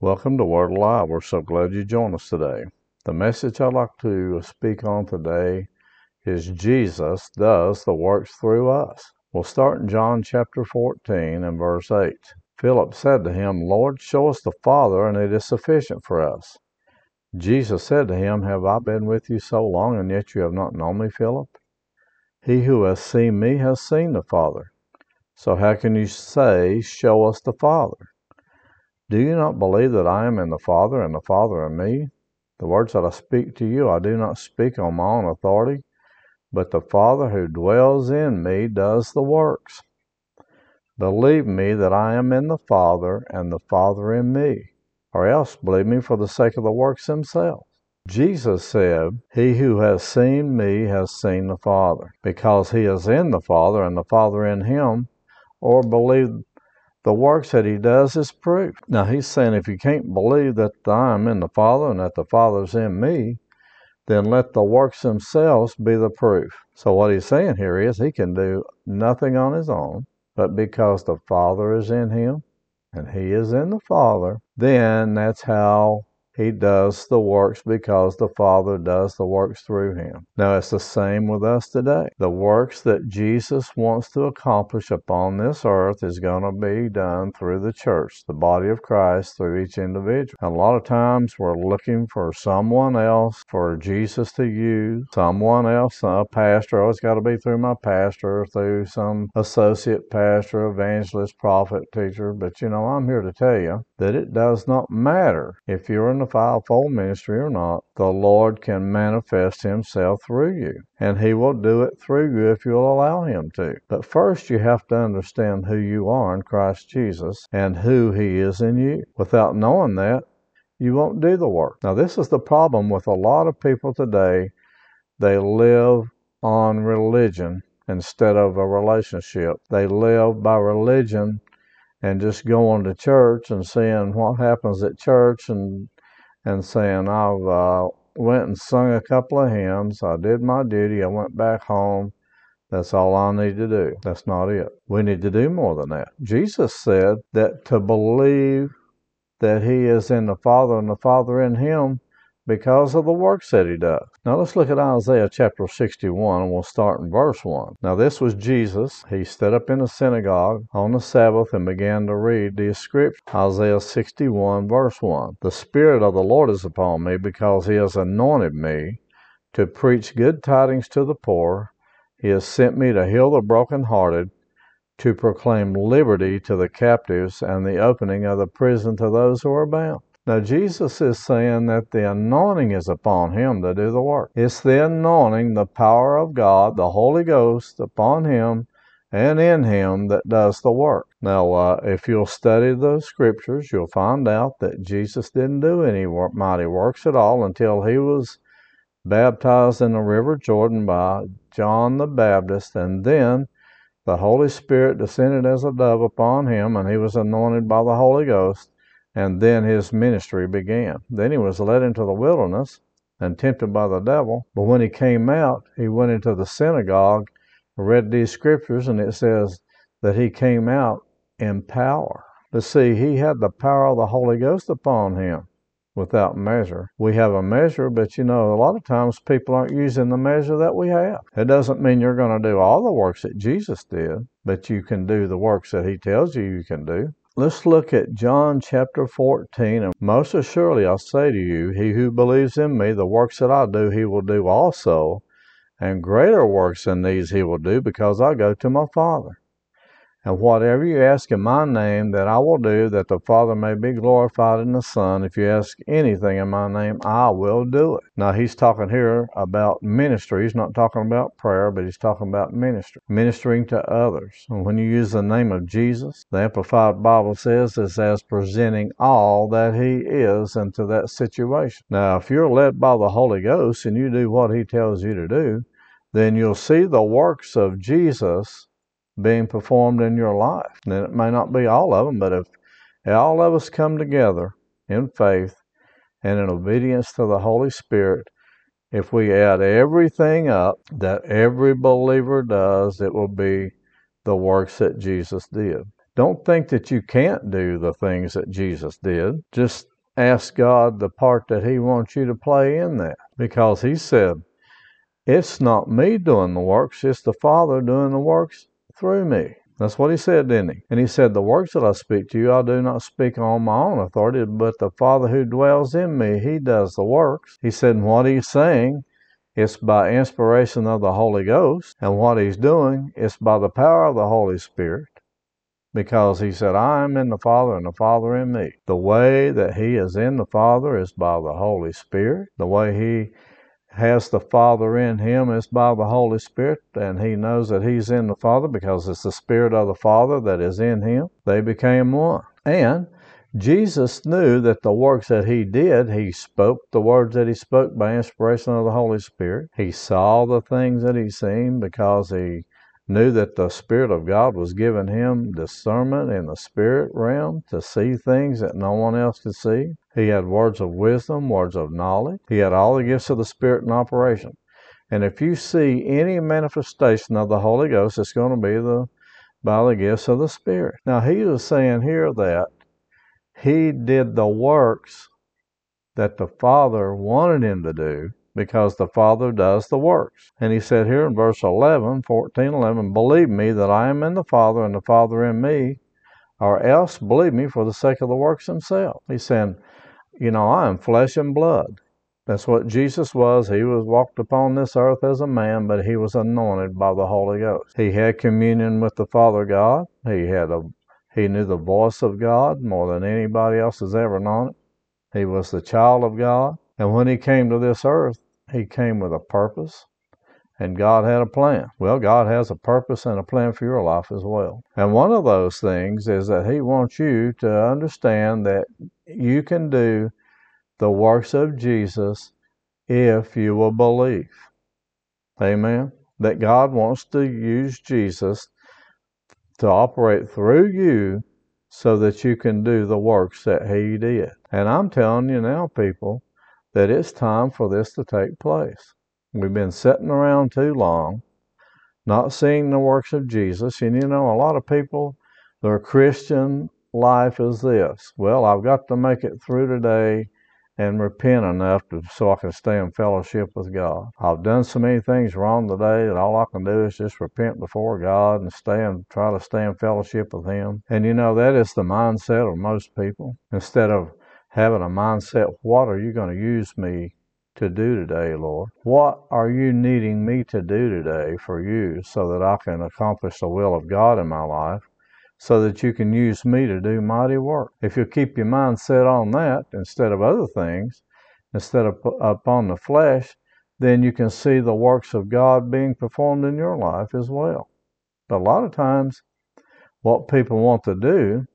Welcome to Word Alive. We're so glad you joined us today. The message I'd like to speak on today is Jesus does the works through us. We'll start in John chapter 14 and verse 8. Philip said to him, Lord, show us the Father, and it is sufficient for us. Jesus said to him, Have I been with you so long, and yet you have not known me, Philip? He who has seen me has seen the Father. So how can you say, Show us the Father? Do you not believe that I am in the Father, and the Father in me? The words that I speak to you, I do not speak on my own authority, but the Father who dwells in me does the works. Believe me that I am in the Father, and the Father in me, or else believe me for the sake of the works themselves. Jesus said, He who has seen me has seen the Father, because he is in the Father, and the Father in him, or believe the works that he does is proof. Now he's saying if you can't believe that I'm in the Father and that the Father's in me, then let the works themselves be the proof. So what he's saying here is he can do nothing on his own, but because the Father is in him and he is in the Father, then that's how he does the works because the Father does the works through him. Now, it's the same with us today. The works that Jesus wants to accomplish upon this earth is going to be done through the church, the body of Christ, through each individual. And a lot of times we're looking for someone else for Jesus to use, someone else, a pastor. Oh, it's got to be through my pastor, through some associate pastor, evangelist, prophet, teacher. But you know, I'm here to tell you that it does not matter if you're in the fivefold ministry or not, the Lord can manifest Himself through you. And He will do it through you if you'll allow Him to. But first, you have to understand who you are in Christ Jesus and who He is in you. Without knowing that, you won't do the work. Now, this is the problem with a lot of people today. They live on religion instead of a relationship. They live by religion and just going to church and seeing what happens at church and and saying, I've uh, went and sung a couple of hymns. I did my duty. I went back home. That's all I need to do. That's not it. We need to do more than that. Jesus said that to believe that He is in the Father and the Father in Him because of the works that he does. Now let's look at Isaiah chapter 61 and we'll start in verse 1. Now this was Jesus. He stood up in the synagogue on the Sabbath and began to read the scripture. Isaiah 61 verse 1. The Spirit of the Lord is upon me because he has anointed me to preach good tidings to the poor. He has sent me to heal the brokenhearted, to proclaim liberty to the captives and the opening of the prison to those who are bound now, Jesus is saying that the anointing is upon him to do the work. It's the anointing, the power of God, the Holy Ghost upon him and in him that does the work. Now, uh, if you'll study the scriptures, you'll find out that Jesus didn't do any mighty works at all until he was baptized in the river Jordan by John the Baptist, and then the Holy Spirit descended as a dove upon him, and he was anointed by the Holy Ghost and then his ministry began. Then he was led into the wilderness and tempted by the devil. But when he came out, he went into the synagogue, read these scriptures, and it says that he came out in power. But see, he had the power of the Holy Ghost upon him without measure. We have a measure, but you know, a lot of times people aren't using the measure that we have. It doesn't mean you're going to do all the works that Jesus did, but you can do the works that he tells you you can do. Let's look at John chapter 14. And most assuredly I say to you, he who believes in me, the works that I do, he will do also. And greater works than these he will do, because I go to my Father. And whatever you ask in my name, that I will do, that the Father may be glorified in the Son. If you ask anything in my name, I will do it. Now, he's talking here about ministry. He's not talking about prayer, but he's talking about ministry, ministering to others. And when you use the name of Jesus, the Amplified Bible says it's as presenting all that he is into that situation. Now, if you're led by the Holy Ghost and you do what he tells you to do, then you'll see the works of Jesus being performed in your life. And it may not be all of them, but if all of us come together in faith and in obedience to the Holy Spirit, if we add everything up that every believer does, it will be the works that Jesus did. Don't think that you can't do the things that Jesus did. Just ask God the part that He wants you to play in that. Because He said, It's not me doing the works, it's the Father doing the works through me. That's what he said, didn't he? And he said, The works that I speak to you, I do not speak on my own authority, but the Father who dwells in me, he does the works. He said, what he's saying it's by inspiration of the Holy Ghost, and what he's doing is by the power of the Holy Spirit, because he said, I am in the Father, and the Father in me. The way that he is in the Father is by the Holy Spirit. The way he has the Father in him is by the Holy Spirit, and he knows that he's in the Father because it's the Spirit of the Father that is in him. They became one. And Jesus knew that the works that he did, he spoke the words that he spoke by inspiration of the Holy Spirit. He saw the things that he seen because he knew that the Spirit of God was giving him discernment in the spirit realm to see things that no one else could see. He had words of wisdom, words of knowledge. He had all the gifts of the Spirit in operation. And if you see any manifestation of the Holy Ghost, it's going to be the by the gifts of the Spirit. Now he was saying here that he did the works that the Father wanted him to do because the Father does the works. And he said here in verse 11, 14, 11, Believe me that I am in the Father and the Father in me, or else believe me for the sake of the works themselves. He's saying, You know, I am flesh and blood. That's what Jesus was. He was walked upon this earth as a man, but he was anointed by the Holy Ghost. He had communion with the Father God. He had a he knew the voice of God more than anybody else has ever known it. He was the child of God. And when he came to this earth, he came with a purpose, and God had a plan. Well, God has a purpose and a plan for your life as well. And one of those things is that He wants you to understand that you can do the works of Jesus if you will believe. Amen. That God wants to use Jesus to operate through you so that you can do the works that he did. And I'm telling you now, people, that it's time for this to take place. We've been sitting around too long, not seeing the works of Jesus. And you know, a lot of people, their Christian life is this well, I've got to make it through today and repent enough to, so I can stay in fellowship with God. I've done so many things wrong today that all I can do is just repent before God and stay and try to stay in fellowship with Him. And you know, that is the mindset of most people. Instead of having a mindset, what are you going to use me to do today, Lord? What are you needing me to do today for you so that I can accomplish the will of God in my life? so that you can use me to do mighty work. If you keep your mind set on that instead of other things, instead of upon the flesh, then you can see the works of God being performed in your life as well. But a lot of times, what people want to do,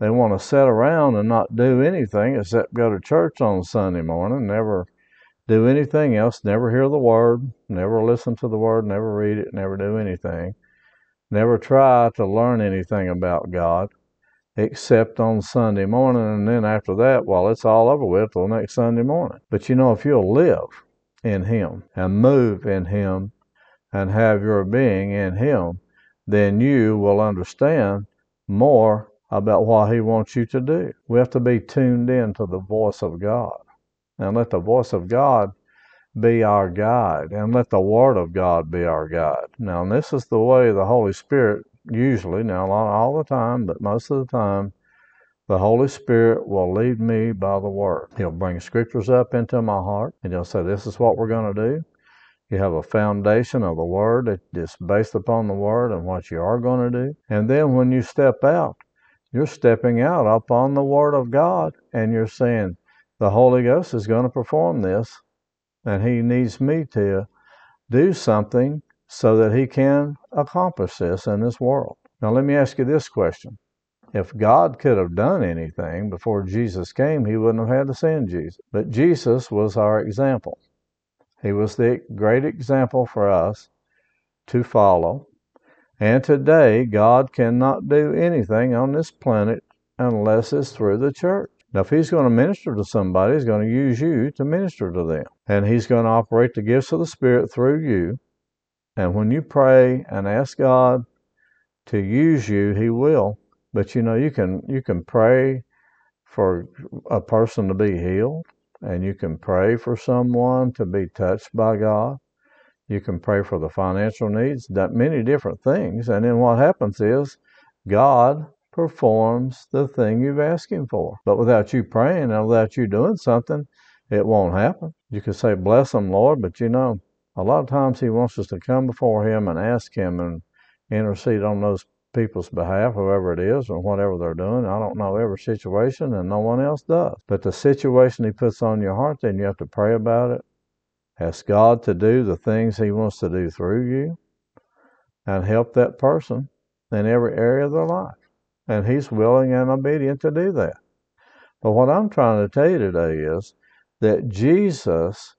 they want to sit around and not do anything except go to church on Sunday morning, never do anything else, never hear the word, never listen to the word, never read it, never do anything. Never try to learn anything about God except on Sunday morning, and then after that, well, it's all over with till next Sunday morning. But you know, if you'll live in Him and move in Him and have your being in Him, then you will understand more about what He wants you to do. We have to be tuned in to the voice of God and let the voice of God be our guide and let the Word of God be our guide. Now, this is the way the Holy Spirit usually, now not all the time, but most of the time, the Holy Spirit will lead me by the Word. He'll bring scriptures up into my heart and He'll say, This is what we're going to do. You have a foundation of the Word that is based upon the Word and what you are going to do. And then when you step out, you're stepping out upon the Word of God and you're saying, The Holy Ghost is going to perform this and he needs me to do something so that he can accomplish this in this world. Now, let me ask you this question. If God could have done anything before Jesus came, he wouldn't have had to send Jesus. But Jesus was our example. He was the great example for us to follow. And today, God cannot do anything on this planet unless it's through the church. Now, if he's going to minister to somebody, he's going to use you to minister to them. And he's going to operate the gifts of the Spirit through you. And when you pray and ask God to use you, he will. But you know, you can you can pray for a person to be healed, and you can pray for someone to be touched by God. You can pray for the financial needs, many different things. And then what happens is God performs the thing you've asked him for. But without you praying and without you doing something, it won't happen. You can say, Bless them, Lord, but you know, a lot of times he wants us to come before him and ask him and intercede on those people's behalf, whoever it is, or whatever they're doing. I don't know every situation, and no one else does. But the situation He puts on your heart, then you have to pray about it. Ask God to do the things He wants to do through you, and help that person in every area of their life. And He's willing and obedient to do that. But what I'm trying to tell you today is that Jesus,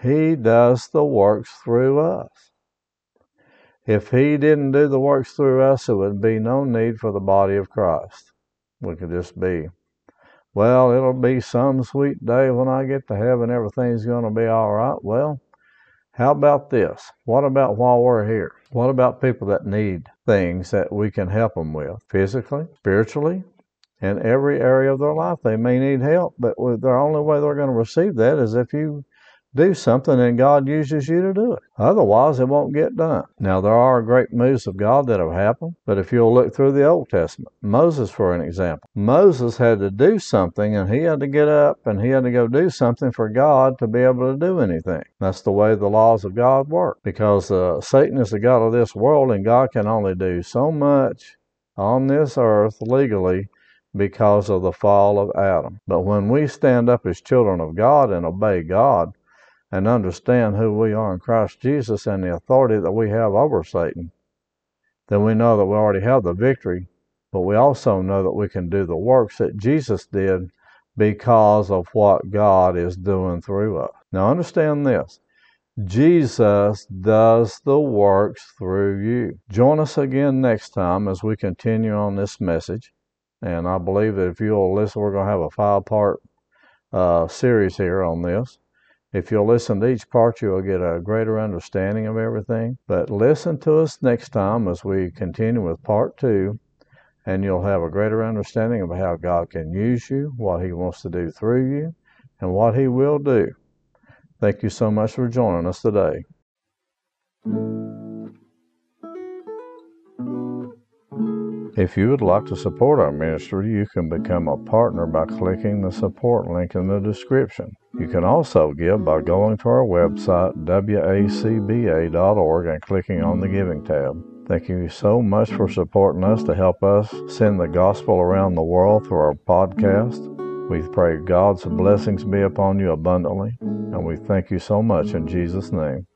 He does the works through us. If he didn't do the works through us, there would be no need for the body of Christ. We could just be, well, it'll be some sweet day when I get to heaven, everything's going to be all right. Well, how about this? What about while we're here? What about people that need things that we can help them with physically, spiritually, in every area of their life? They may need help, but the only way they're going to receive that is if you do something and God uses you to do it. Otherwise, it won't get done. Now, there are great moves of God that have happened, but if you'll look through the Old Testament, Moses, for an example, Moses had to do something and he had to get up and he had to go do something for God to be able to do anything. That's the way the laws of God work because uh, Satan is the God of this world and God can only do so much on this earth legally because of the fall of Adam. But when we stand up as children of God and obey God, and understand who we are in Christ Jesus and the authority that we have over Satan, then we know that we already have the victory, but we also know that we can do the works that Jesus did because of what God is doing through us. Now, understand this Jesus does the works through you. Join us again next time as we continue on this message. And I believe that if you'll listen, we're going to have a five part uh, series here on this. If you'll listen to each part, you'll get a greater understanding of everything. But listen to us next time as we continue with part two, and you'll have a greater understanding of how God can use you, what He wants to do through you, and what He will do. Thank you so much for joining us today. If you would like to support our ministry, you can become a partner by clicking the support link in the description. You can also give by going to our website, wacba.org, and clicking on the Giving tab. Thank you so much for supporting us to help us send the gospel around the world through our podcast. We pray God's blessings be upon you abundantly, and we thank you so much in Jesus' name.